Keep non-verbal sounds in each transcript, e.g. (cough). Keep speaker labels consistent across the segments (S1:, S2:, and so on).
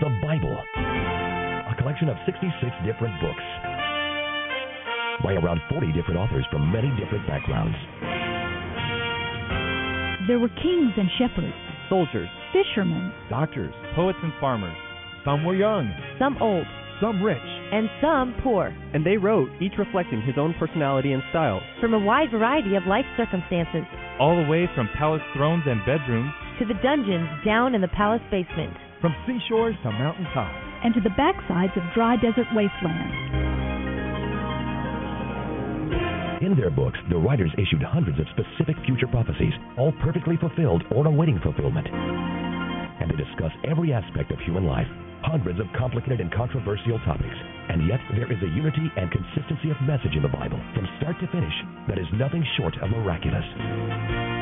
S1: the Bible, a collection of 66 different books by around 40 different authors from many different backgrounds.
S2: There were kings and shepherds,
S3: soldiers,
S2: fishermen,
S3: doctors, poets, and farmers. Some were young,
S4: some old,
S3: some rich,
S4: and some poor.
S5: And they wrote, each reflecting his own personality and style.
S4: From a wide variety of life circumstances.
S6: All the way from palace thrones and bedrooms.
S4: To the dungeons down in the palace basement.
S3: From seashores to mountain tops.
S2: And to the backsides of dry desert wastelands.
S1: In their books, the writers issued hundreds of specific future prophecies, all perfectly fulfilled or awaiting fulfillment. And they discuss every aspect of human life hundreds of complicated and controversial topics. And yet, there is a unity and consistency of message in the Bible from start to finish that is nothing short of miraculous.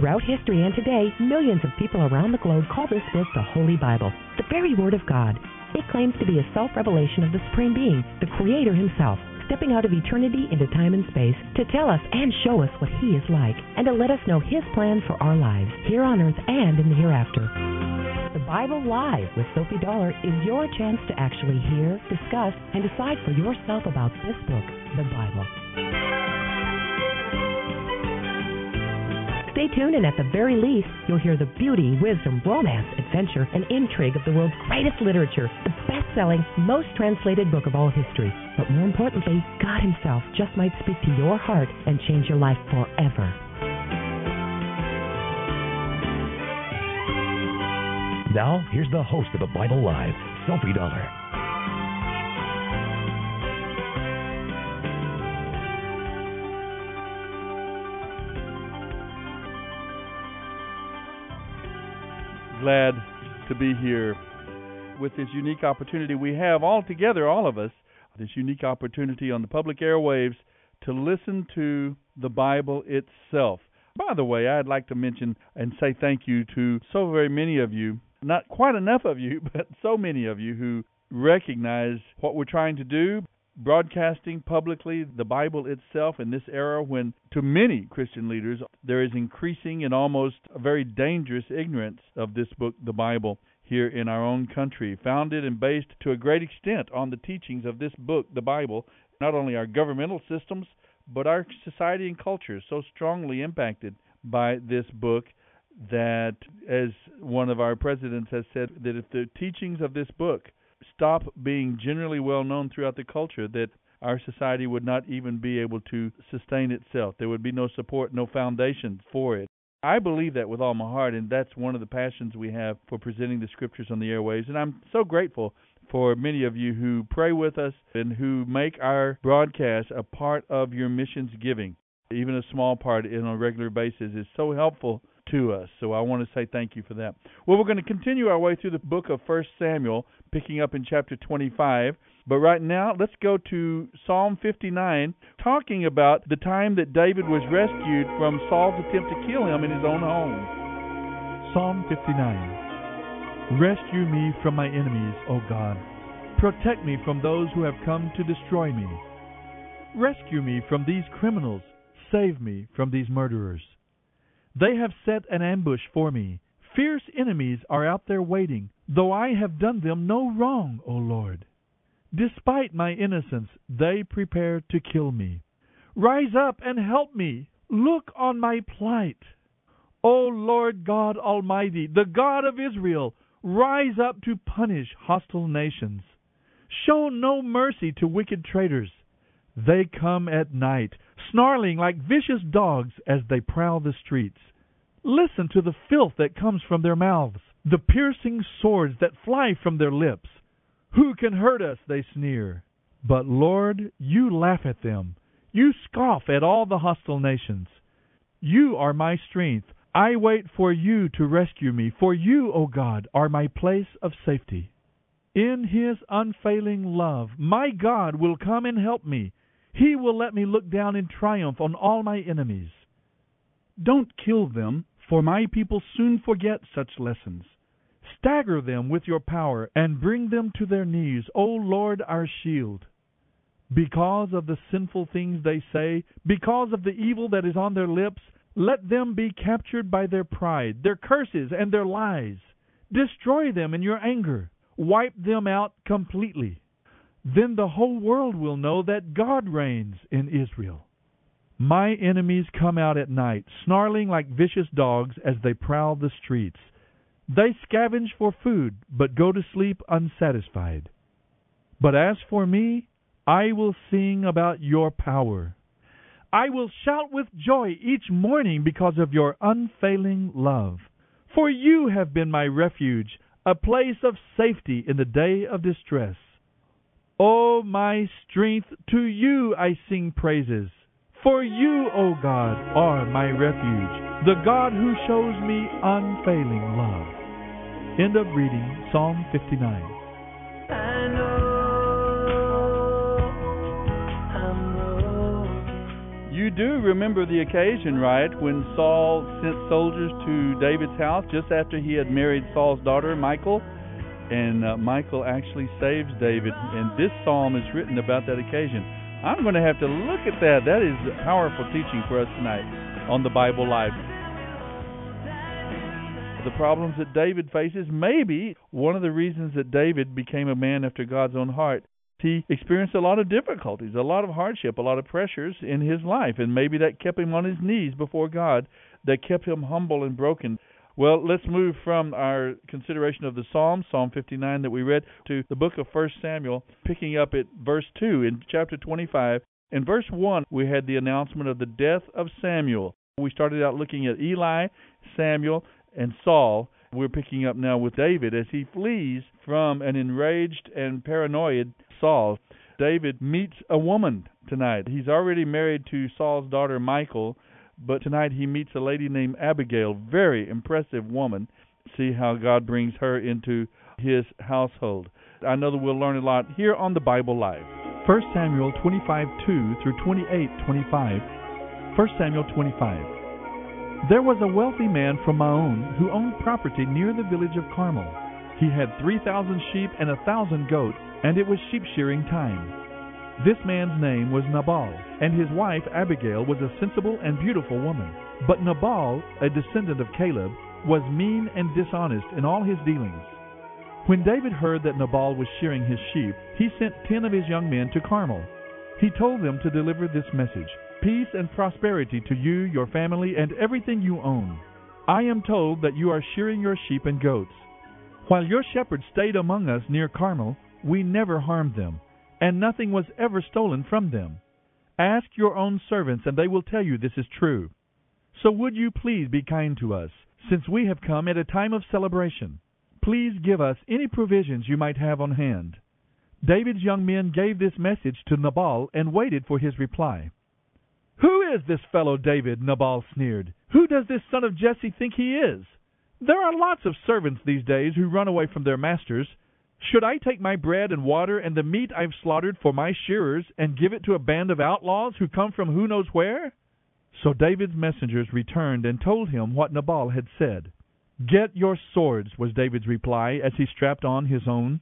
S7: Throughout history and today, millions of people around the globe call this book the Holy Bible, the very Word of God. It claims to be a self revelation of the Supreme Being, the Creator Himself stepping out of eternity into time and space to tell us and show us what He is like, and to let us know His plan for our lives, here on earth and in the hereafter. The Bible Live with Sophie Dollar is your chance to actually hear, discuss, and decide for yourself about this book, the Bible. Stay tuned, and at the very least, you'll hear the beauty, wisdom, romance, adventure, and intrigue of the world's greatest literature, the best selling, most translated book of all history. But more importantly, God Himself just might speak to your heart and change your life forever.
S1: Now, here's the host of the Bible Live, Sophie Dollar.
S8: Glad to be here with this unique opportunity we have all together, all of us, this unique opportunity on the public airwaves to listen to the Bible itself. By the way, I'd like to mention and say thank you to so very many of you, not quite enough of you, (laughs) but so many of you who recognize what we're trying to do, broadcasting publicly the Bible itself in this era when, to many Christian leaders, there is increasing and almost a very dangerous ignorance of this book, the Bible, here in our own country, founded and based to a great extent on the teachings of this book, the Bible, not only our governmental systems, but our society and culture, is so strongly impacted by this book that, as one of our presidents has said, that if the teachings of this book stop being generally well known throughout the culture that our society would not even be able to sustain itself. There would be no support, no foundation for it. I believe that with all my heart, and that's one of the passions we have for presenting the scriptures on the airwaves. And I'm so grateful for many of you who pray with us and who make our broadcast a part of your missions giving. Even a small part on a regular basis is so helpful to us. So I want to say thank you for that. Well, we're going to continue our way through the book of First Samuel, picking up in chapter 25. But right now, let's go to Psalm 59, talking about the time that David was rescued from Saul's attempt to kill him in his own home. Psalm 59 Rescue me from my enemies, O God. Protect me from those who have come to destroy me. Rescue me from these criminals. Save me from these murderers. They have set an ambush for me. Fierce enemies are out there waiting, though I have done them no wrong, O Lord. Despite my innocence, they prepare to kill me. Rise up and help me. Look on my plight. O Lord God Almighty, the God of Israel, rise up to punish hostile nations. Show no mercy to wicked traitors. They come at night, snarling like vicious dogs as they prowl the streets. Listen to the filth that comes from their mouths, the piercing swords that fly from their lips. Who can hurt us? they sneer. But Lord, you laugh at them. You scoff at all the hostile nations. You are my strength. I wait for you to rescue me, for you, O God, are my place of safety. In his unfailing love, my God will come and help me. He will let me look down in triumph on all my enemies. Don't kill them, for my people soon forget such lessons. Stagger them with your power, and bring them to their knees, O Lord our shield. Because of the sinful things they say, because of the evil that is on their lips, Let them be captured by their pride, their curses, and their lies. Destroy them in your anger. Wipe them out completely. Then the whole world will know that God reigns in Israel. My enemies come out at night, snarling like vicious dogs as they prowl the streets. They scavenge for food, but go to sleep unsatisfied. But as for me, I will sing about your power. I will shout with joy each morning because of your unfailing love. For you have been my refuge, a place of safety in the day of distress. O my strength, to you I sing praises. For you, O God, are my refuge, the God who shows me unfailing love. End of reading Psalm 59.
S9: You do remember the occasion, right, when Saul sent soldiers to David's house just after he had married Saul's daughter, Michal? And uh, Michal actually saves David, and this psalm is written about that occasion. I'm going to have to look at that. That is powerful teaching for us tonight on the Bible Live. The problems that David faces, maybe one of the reasons that David became a man after God's own heart he experienced a lot of difficulties, a lot of hardship, a lot of pressures in his life, and maybe that kept him on his knees before God, that kept him humble and broken. Well, let's move from our consideration of the Psalm, Psalm 59 that we read, to the book of 1 Samuel, picking up at verse 2 in chapter 25. In verse 1, we had the announcement of the death of Samuel. We started out looking at Eli, Samuel, and Saul. We're picking up now with David as he flees from an enraged and paranoid Saul. David meets a woman tonight. He's already married to Saul's daughter Michal, but tonight he meets a lady named Abigail, very impressive woman. See how God brings her into his household. I know that we'll learn a lot here on the Bible Live.
S8: 1 Samuel 25 2 through 28 25. 1 Samuel 25. There was a wealthy man from Maon who owned property near the village of Carmel. He had 3,000 sheep and a 1,000 goats and it was sheep shearing time. This man's name was Nabal, and his wife Abigail was a sensible and beautiful woman. But Nabal, a descendant of Caleb, was mean and dishonest in all his dealings. When David heard that Nabal was shearing his sheep, he sent ten of his young men to Carmel. He told them to deliver this message Peace and prosperity to you, your family, and everything you own. I am told that you are shearing your sheep and goats. While your shepherds stayed among us near Carmel, we never harmed them, and nothing was ever stolen from them. Ask your own servants, and they will tell you this is true. So would you please be kind to us, since we have come at a time of celebration? Please give us any provisions you might have on hand. David's young men gave this message to Nabal and waited for his reply. Who is this fellow David? Nabal sneered. Who does this son of Jesse think he is? There are lots of servants these days who run away from their masters, should I take my bread and water and the meat I've slaughtered for my shearers and give it to a band of outlaws who come from who knows where? So David's messengers returned and told him what Nabal had said. Get your swords, was David's reply as he strapped on his own.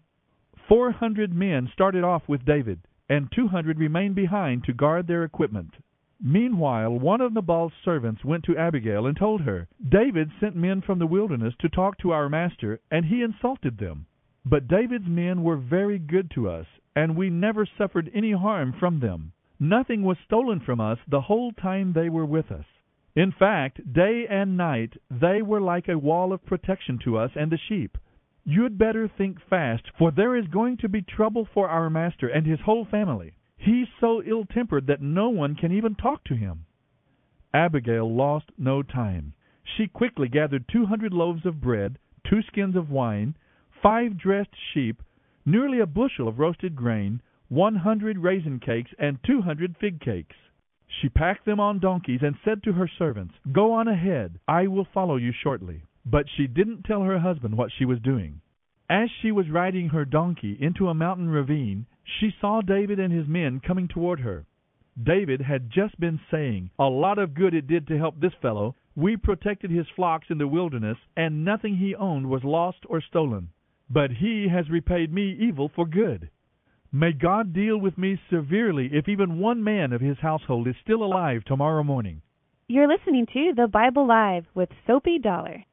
S8: Four hundred men started off with David, and two hundred remained behind to guard their equipment. Meanwhile, one of Nabal's servants went to Abigail and told her, David sent men from the wilderness to talk to our master, and he insulted them. But David's men were very good to us, and we never suffered any harm from them. Nothing was stolen from us the whole time they were with us. In fact, day and night they were like a wall of protection to us and the sheep. You'd better think fast, for there is going to be trouble for our master and his whole family. He's so ill tempered that no one can even talk to him. Abigail lost no time. She quickly gathered two hundred loaves of bread, two skins of wine, five dressed sheep, nearly a bushel of roasted grain, one hundred raisin cakes, and two hundred fig cakes. She packed them on donkeys and said to her servants, Go on ahead, I will follow you shortly. But she didn't tell her husband what she was doing. As she was riding her donkey into a mountain ravine, she saw David and his men coming toward her. David had just been saying, A lot of good it did to help this fellow. We protected his flocks in the wilderness, and nothing he owned was lost or stolen but he has repaid me evil for good. May God deal with me severely if even one man of his household is still alive tomorrow morning.
S10: You're listening to The Bible Live with Sophie Dollar.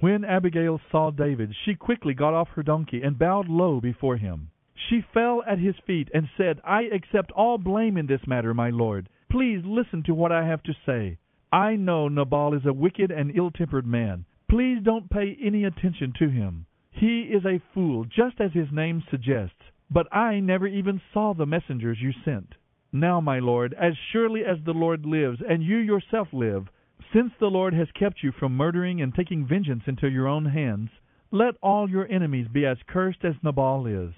S8: When Abigail saw David, she quickly got off her donkey and bowed low before him. She fell at his feet and said, I accept all blame in this matter, my lord. Please listen to what I have to say. I know Nabal is a wicked and ill tempered man. Please don't pay any attention to him. He is a fool, just as his name suggests. But I never even saw the messengers you sent. Now, my lord, as surely as the Lord lives, and you yourself live, since the Lord has kept you from murdering and taking vengeance into your own hands, let all your enemies be as cursed as Nabal is.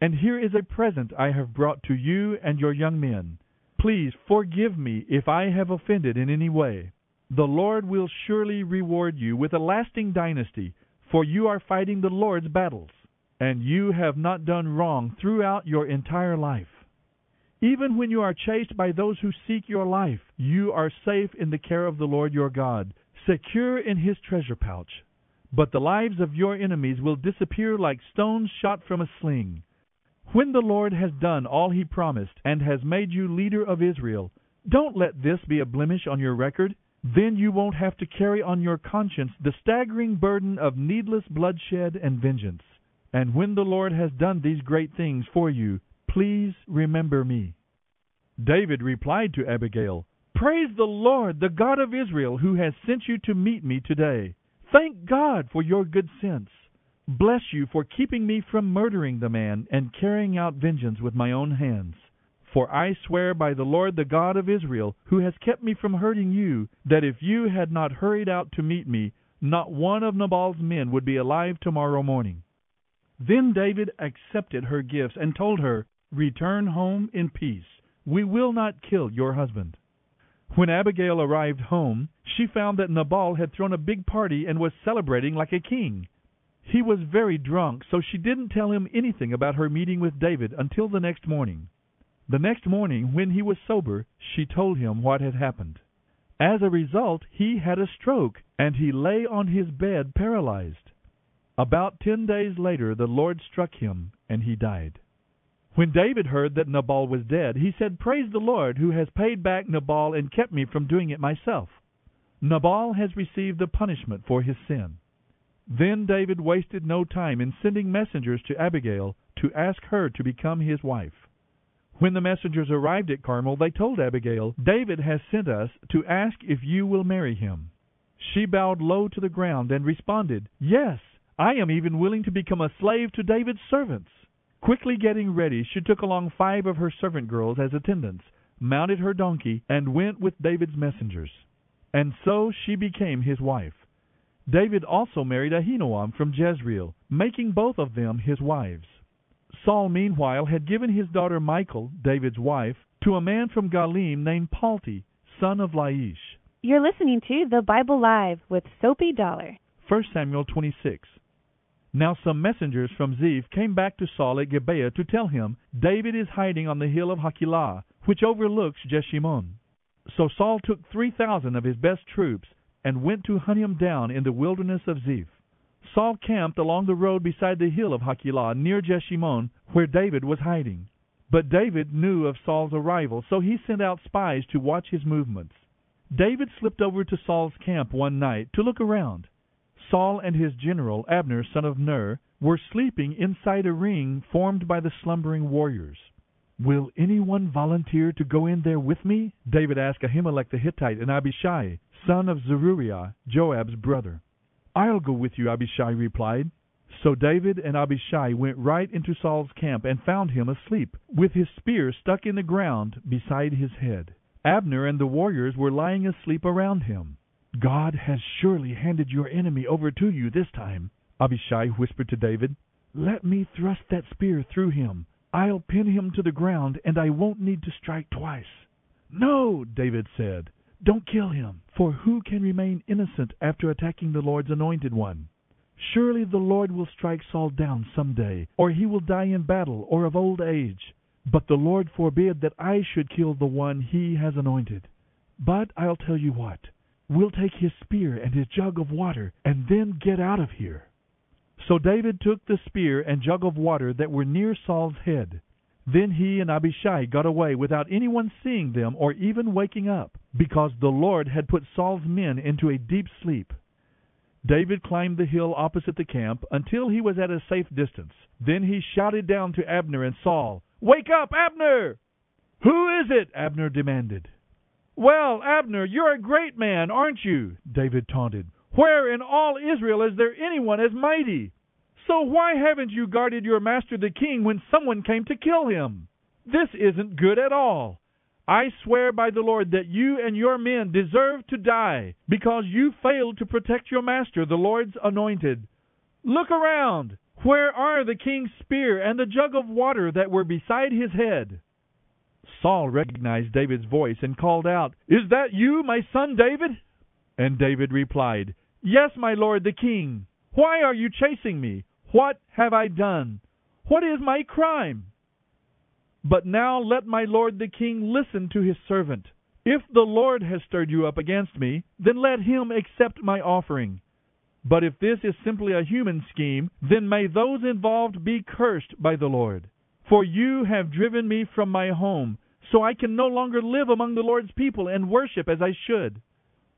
S8: And here is a present I have brought to you and your young men. Please forgive me if I have offended in any way. The Lord will surely reward you with a lasting dynasty, for you are fighting the Lord's battles, and you have not done wrong throughout your entire life. Even when you are chased by those who seek your life, you are safe in the care of the Lord your God, secure in his treasure pouch. But the lives of your enemies will disappear like stones shot from a sling. When the Lord has done all he promised and has made you leader of Israel, don't let this be a blemish on your record. Then you won't have to carry on your conscience the staggering burden of needless bloodshed and vengeance. And when the Lord has done these great things for you, please remember me. David replied to Abigail, Praise the Lord, the God of Israel, who has sent you to meet me today. Thank God for your good sense. Bless you for keeping me from murdering the man and carrying out vengeance with my own hands. For I swear by the Lord the God of Israel, who has kept me from hurting you, that if you had not hurried out to meet me, not one of Nabal's men would be alive tomorrow morning. Then David accepted her gifts and told her, Return home in peace. We will not kill your husband. When Abigail arrived home, she found that Nabal had thrown a big party and was celebrating like a king. He was very drunk, so she didn't tell him anything about her meeting with David until the next morning. The next morning, when he was sober, she told him what had happened. As a result, he had a stroke, and he lay on his bed paralyzed. About ten days later, the Lord struck him, and he died. When David heard that Nabal was dead, he said, Praise the Lord, who has paid back Nabal and kept me from doing it myself. Nabal has received the punishment for his sin. Then David wasted no time in sending messengers to Abigail to ask her to become his wife. When the messengers arrived at Carmel, they told Abigail, David has sent us to ask if you will marry him. She bowed low to the ground and responded, Yes, I am even willing to become a slave to David's servants. Quickly getting ready, she took along five of her servant girls as attendants, mounted her donkey, and went with David's messengers. And so she became his wife. David also married Ahinoam from Jezreel, making both of them his wives. Saul, meanwhile, had given his daughter Michal, David's wife, to a man from Gallim named Palti, son of Laish.
S10: You're listening to The Bible Live with Sophie Dollar.
S8: 1 Samuel 26. Now some messengers from Ziph came back to Saul at Gibeah to tell him, David is hiding on the hill of Hachilah, which overlooks Jeshimon. So Saul took three thousand of his best troops and went to hunt him down in the wilderness of Ziph. Saul camped along the road beside the hill of Hachilah near Jeshimon, where David was hiding. But David knew of Saul's arrival, so he sent out spies to watch his movements. David slipped over to Saul's camp one night to look around. Saul and his general, Abner, son of Ner, were sleeping inside a ring formed by the slumbering warriors. Will anyone volunteer to go in there with me? David asked Ahimelech the Hittite and Abishai, son of Zeruiah, Joab's brother. I'll go with you, Abishai replied. So David and Abishai went right into Saul's camp and found him asleep, with his spear stuck in the ground beside his head. Abner and the warriors were lying asleep around him. God has surely handed your enemy over to you this time, Abishai whispered to David. Let me thrust that spear through him. I'll pin him to the ground, and I won't need to strike twice. No, David said. Don't kill him, for who can remain innocent after attacking the Lord's anointed one? Surely the Lord will strike Saul down some day, or he will die in battle or of old age. But the Lord forbid that I should kill the one he has anointed. But I'll tell you what. We'll take his spear and his jug of water, and then get out of here. So David took the spear and jug of water that were near Saul's head. Then he and Abishai got away without anyone seeing them or even waking up, because the Lord had put Saul's men into a deep sleep. David climbed the hill opposite the camp until he was at a safe distance. Then he shouted down to Abner and Saul, Wake up, Abner! Who is it? Abner demanded. Well, Abner, you're a great man, aren't you? David taunted. Where in all Israel is there anyone as mighty? So why haven't you guarded your master the king when someone came to kill him? This isn't good at all. I swear by the Lord that you and your men deserve to die because you failed to protect your master, the Lord's anointed. Look around. Where are the king's spear and the jug of water that were beside his head? Saul recognized David's voice and called out, Is that you, my son David? And David replied, Yes, my lord the king. Why are you chasing me? What have I done? What is my crime? But now let my lord the king listen to his servant. If the Lord has stirred you up against me, then let him accept my offering. But if this is simply a human scheme, then may those involved be cursed by the Lord. For you have driven me from my home, so I can no longer live among the Lord's people and worship as I should.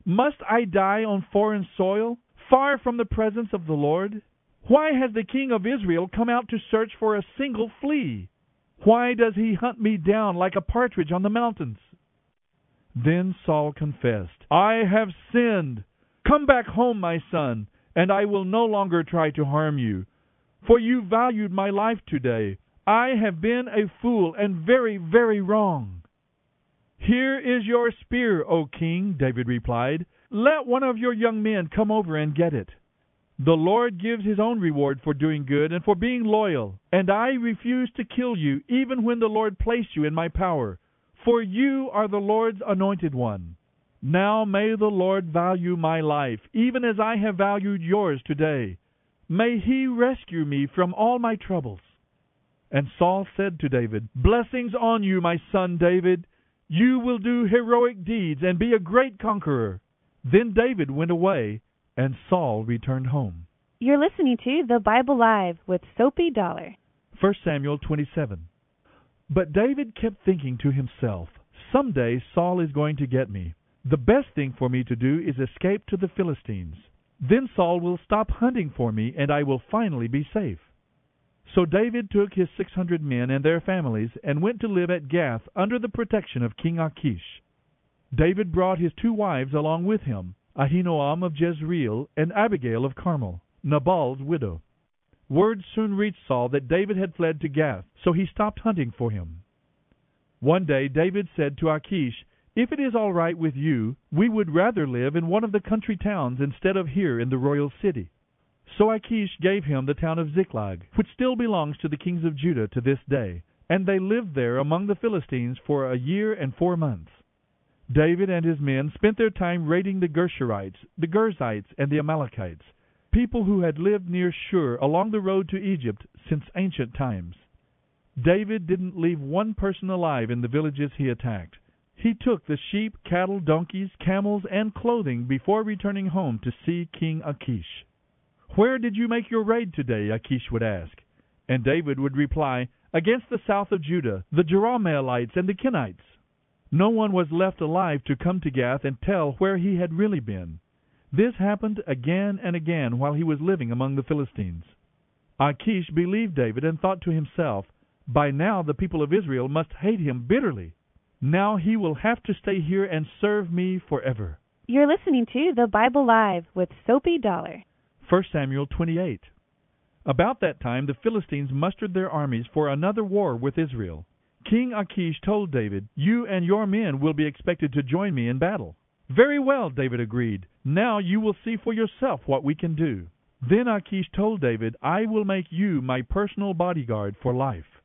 S8: Must I die on foreign soil, far from the presence of the Lord? Why has the king of Israel come out to search for a single flea? Why does he hunt me down like a partridge on the mountains? Then Saul confessed, I have sinned. Come back home, my son, and I will no longer try to harm you. For you valued my life today. I have been a fool and very, very wrong. Here is your spear, O king, David replied. Let one of your young men come over and get it. The Lord gives his own reward for doing good and for being loyal, and I refuse to kill you even when the Lord placed you in my power, for you are the Lord's anointed one. Now may the Lord value my life, even as I have valued yours today. May he rescue me from all my troubles. And Saul said to David, Blessings on you, my son David. You will do heroic deeds and be a great conqueror. Then David went away and Saul returned home.
S10: You're listening to The Bible Live with Sophie Dollar.
S8: 1 Samuel 27. But David kept thinking to himself, Someday Saul is going to get me. The best thing for me to do is escape to the Philistines. Then Saul will stop hunting for me, and I will finally be safe. So David took his six hundred men and their families and went to live at Gath under the protection of King Achish. David brought his two wives along with him, Ahinoam of Jezreel, and Abigail of Carmel, Nabal's widow. Word soon reached Saul that David had fled to Gath, so he stopped hunting for him. One day David said to Achish, If it is all right with you, we would rather live in one of the country towns instead of here in the royal city. So Achish gave him the town of Ziklag, which still belongs to the kings of Judah to this day, and they lived there among the Philistines for a year and four months. David and his men spent their time raiding the Geshurites, the Gerzites, and the Amalekites, people who had lived near Shur along the road to Egypt since ancient times. David didn't leave one person alive in the villages he attacked. He took the sheep, cattle, donkeys, camels, and clothing before returning home to see King Achish. Where did you make your raid today? Achish would ask. And David would reply, Against the south of Judah, the Jerahmeelites and the Kenites. No one was left alive to come to Gath and tell where he had really been. This happened again and again while he was living among the Philistines. Achish believed David and thought to himself, By now the people of Israel must hate him bitterly. Now he will have to stay here and serve me forever.
S10: You're listening to The Bible Live with Sophie Dollar.
S8: 1 Samuel 28. About that time the Philistines mustered their armies for another war with Israel. King Achish told David, You and your men will be expected to join me in battle. Very well, David agreed. Now you will see for yourself what we can do. Then Achish told David, I will make you my personal bodyguard for life.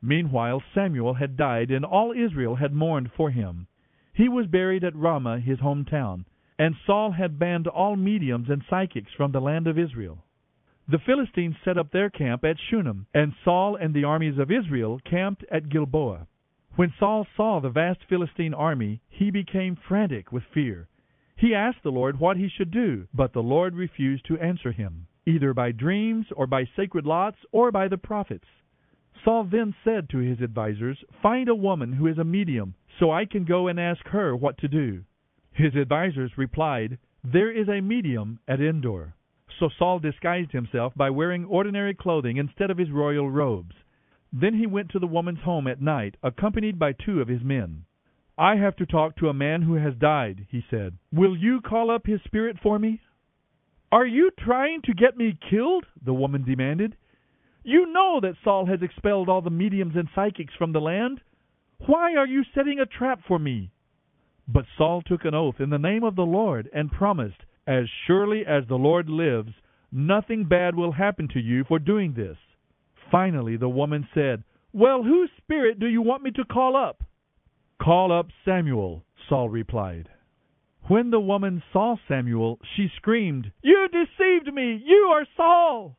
S8: Meanwhile Samuel had died, and all Israel had mourned for him. He was buried at Ramah, his hometown, and Saul had banned all mediums and psychics from the land of Israel. The Philistines set up their camp at Shunem, and Saul and the armies of Israel camped at Gilboa. When Saul saw the vast Philistine army, he became frantic with fear. He asked the Lord what he should do, but the Lord refused to answer him, either by dreams or by sacred lots or by the prophets. Saul then said to his advisers, Find a woman who is a medium, so I can go and ask her what to do. His advisers replied, There is a medium at Endor. So Saul disguised himself by wearing ordinary clothing instead of his royal robes. Then he went to the woman's home at night, accompanied by two of his men. I have to talk to a man who has died, he said. Will you call up his spirit for me? Are you trying to get me killed? the woman demanded. You know that Saul has expelled all the mediums and psychics from the land. Why are you setting a trap for me? But Saul took an oath in the name of the Lord and promised, As surely as the Lord lives, nothing bad will happen to you for doing this. Finally, the woman said, Well, whose spirit do you want me to call up? Call up Samuel, Saul replied. When the woman saw Samuel, she screamed, You deceived me! You are Saul!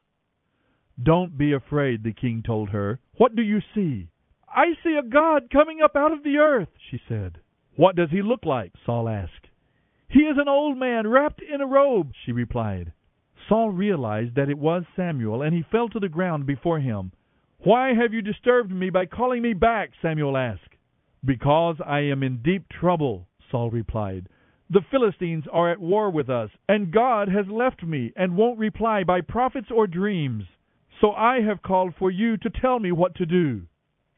S8: Don't be afraid, the king told her. What do you see? I see a God coming up out of the earth, she said. What does he look like? Saul asked. He is an old man wrapped in a robe, she replied. Saul realized that it was Samuel, and he fell to the ground before him. Why have you disturbed me by calling me back? Samuel asked. Because I am in deep trouble, Saul replied. The Philistines are at war with us, and God has left me and won't reply by prophets or dreams. So I have called for you to tell me what to do.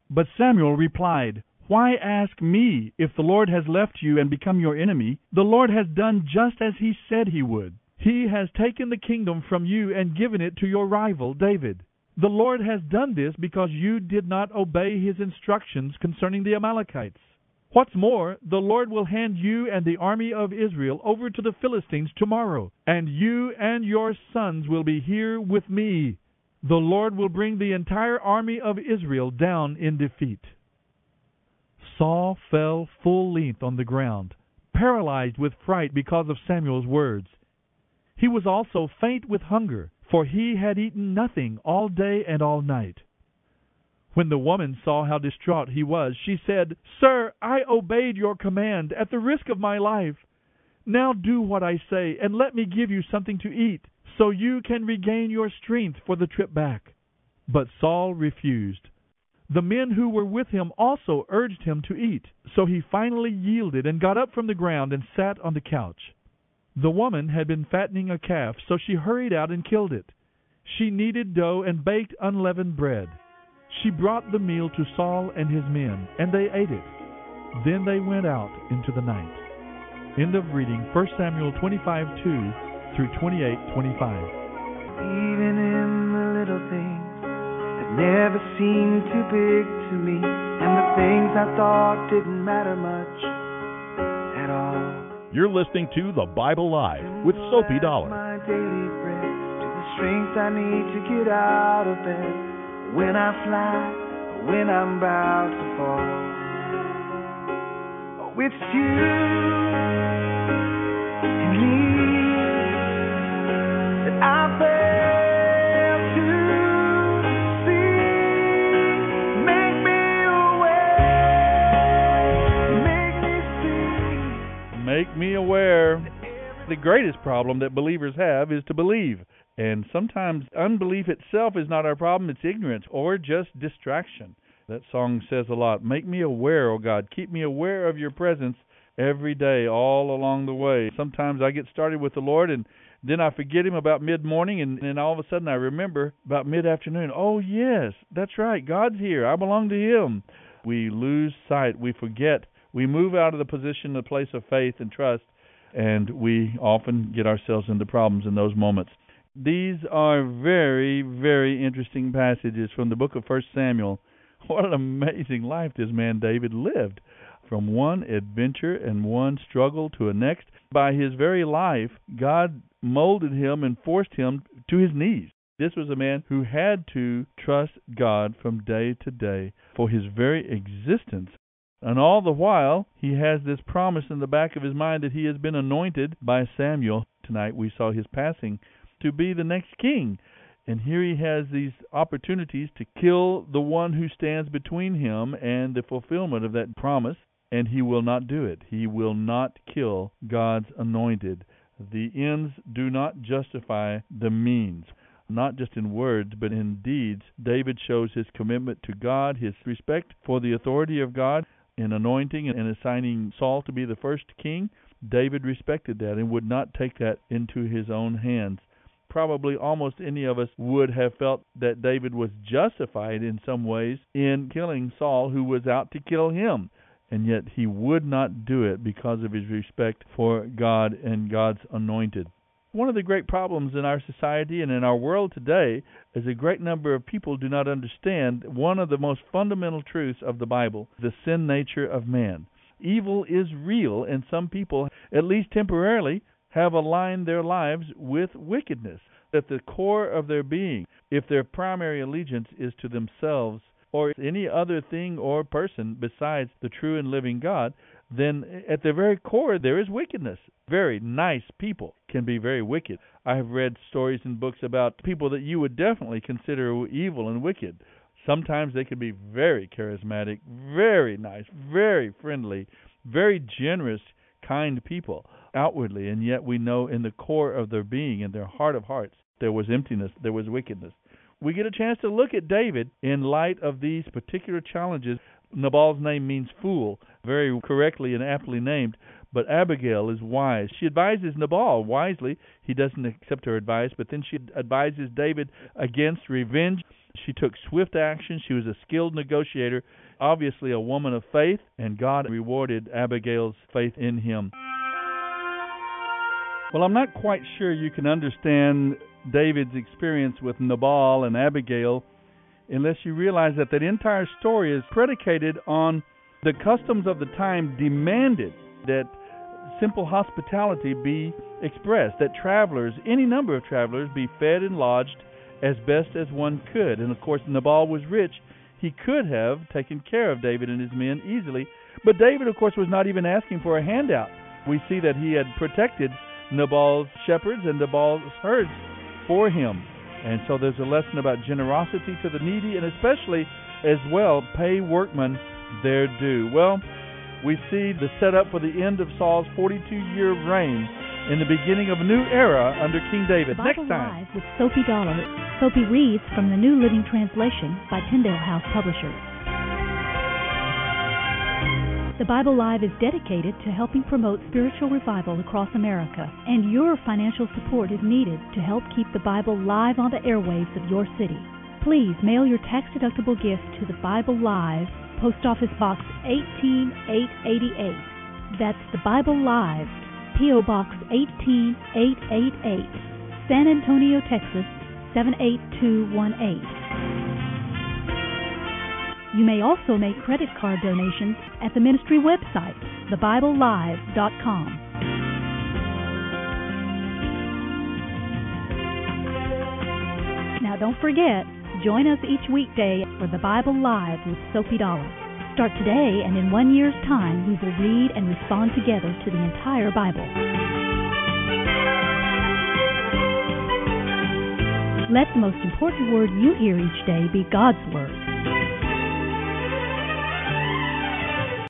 S8: But Samuel replied, Why ask me? If the Lord has left you and become your enemy, the Lord has done just as he said he would. He has taken the kingdom from you and given it to your rival, David. The Lord has done this because you did not obey his instructions concerning the Amalekites. What's more, the Lord will hand you and the army of Israel over to the Philistines tomorrow, and you and your sons will be here with me. The Lord will bring the entire army of Israel down in defeat. Saul fell full length on the ground, paralyzed with fright because of Samuel's words. He was also faint with hunger, for he had eaten nothing all day and all night. When the woman saw how distraught he was, she said, Sir, I obeyed your command at the risk of my life. Now do what I say, and let me give you something to eat, so you can regain your strength for the trip back. But Saul refused. The men who were with him also urged him to eat, so he finally yielded and got up from the ground and sat on the couch. The woman had been fattening a calf, so she hurried out and killed it. She kneaded dough and baked unleavened bread. She brought the meal to Saul and his men, and they ate it. Then they went out into the night. End of reading 1 Samuel 25 2 through 28 25.
S11: Even in the little things never seemed too big to me, and the things I thought didn't matter much at all.
S12: You're listening to The Bible Live with Sophie Dollar.
S11: My daily bread to the strength I need to get out of bed when I fly, when I'm about to fall. Oh, it's you and me
S9: Make me aware. The greatest problem that believers have is to believe. And sometimes unbelief itself is not our problem, it's ignorance or just distraction. That song says a lot. Make me aware, O God. Keep me aware of your presence every day, all along the way. Sometimes I get started with the Lord and then I forget him about mid morning and then all of a sudden I remember about mid afternoon. Oh yes, that's right. God's here. I belong to him. We lose sight, we forget, we move out of the position, the place of faith and trust, and we often get ourselves into problems in those moments. These are very, very interesting passages from the book of First Samuel. (laughs) What an amazing life this man David lived. From one adventure and one struggle to a next. By his very life, God molded him and forced him to his knees. This was a man who had to trust God from day to day for his very existence. And all the while, he has this promise in the back of his mind that he has been anointed by Samuel. Tonight we saw his passing to be the next king. And here he has these opportunities to kill the one who stands between him and the fulfillment of that promise, and he will not do it. He will not kill God's anointed. The ends do not justify the means.
S8: not just in words, but in deeds. David shows his commitment to God, his respect for the authority of God in anointing and assigning Saul to be the first king. David respected that and would not take that into his own hands. Probably almost any of us would have felt that David was justified in some ways in killing Saul, who was out to kill him. And yet he would not do it because of his respect for God and God's anointed. One of the great problems in our society and in our world today is a great number of people do not understand one of the most fundamental truths of the Bible the sin nature of man. Evil is real, and some people, at least temporarily, have aligned their lives with wickedness. At the core of their being, if their primary allegiance is to themselves or any other thing or person besides the true and living God, then at the very core there is wickedness. Very nice people can be very wicked. I have read stories and books about people that you would definitely consider evil and wicked. Sometimes they can be very charismatic, very nice, very friendly, very generous, kind people outwardly, and yet we know in the core of their being, in their heart of hearts, there was emptiness, there was wickedness. We get a chance to look at David in light of these particular challenges Nabal's name means fool, very correctly and aptly named, but Abigail is wise. She advises Nabal wisely. He doesn't accept her advice, but then she advises David against revenge. She took swift action. She was a skilled negotiator, obviously a woman of faith, and God rewarded Abigail's faith in him. Well, I'm not quite sure you can understand David's experience with Nabal and Abigail unless you realize that that entire story is predicated on the customs of the time demanded that simple hospitality be expressed, that travelers, any number of travelers, be fed and lodged as best as one could. And of course, Nabal was rich. He could have taken care of David and his men easily, but David, of course, was not even asking for a handout. We see that he had protected Nabal's shepherds and Nabal's herds for him. And so there's a lesson about generosity to the needy and especially as well pay workmen their due. Well, we see the setup for the end of Saul's 42 year reign in the beginning of a new era under King David.
S2: Bible
S8: Next time.
S2: Live with Sophie Dollar. Sophie reads from the New Living Translation by Tyndale House Publishers. The Bible Live is dedicated to helping promote spiritual revival across America, and your financial support is needed to help keep the Bible live on the airwaves of your city. Please mail your tax deductible gift to the Bible Live, Post Office Box 18888. That's the Bible Live, P.O. Box 18888, San Antonio, Texas 78218. You may also make credit card donations at the ministry website, thebiblelive.com. Now don't forget, join us each weekday for the Bible Live with Sophie Dollar. Start today, and in one year's time, we will read and respond together to the entire Bible. Let the most important word you hear each day be God's Word.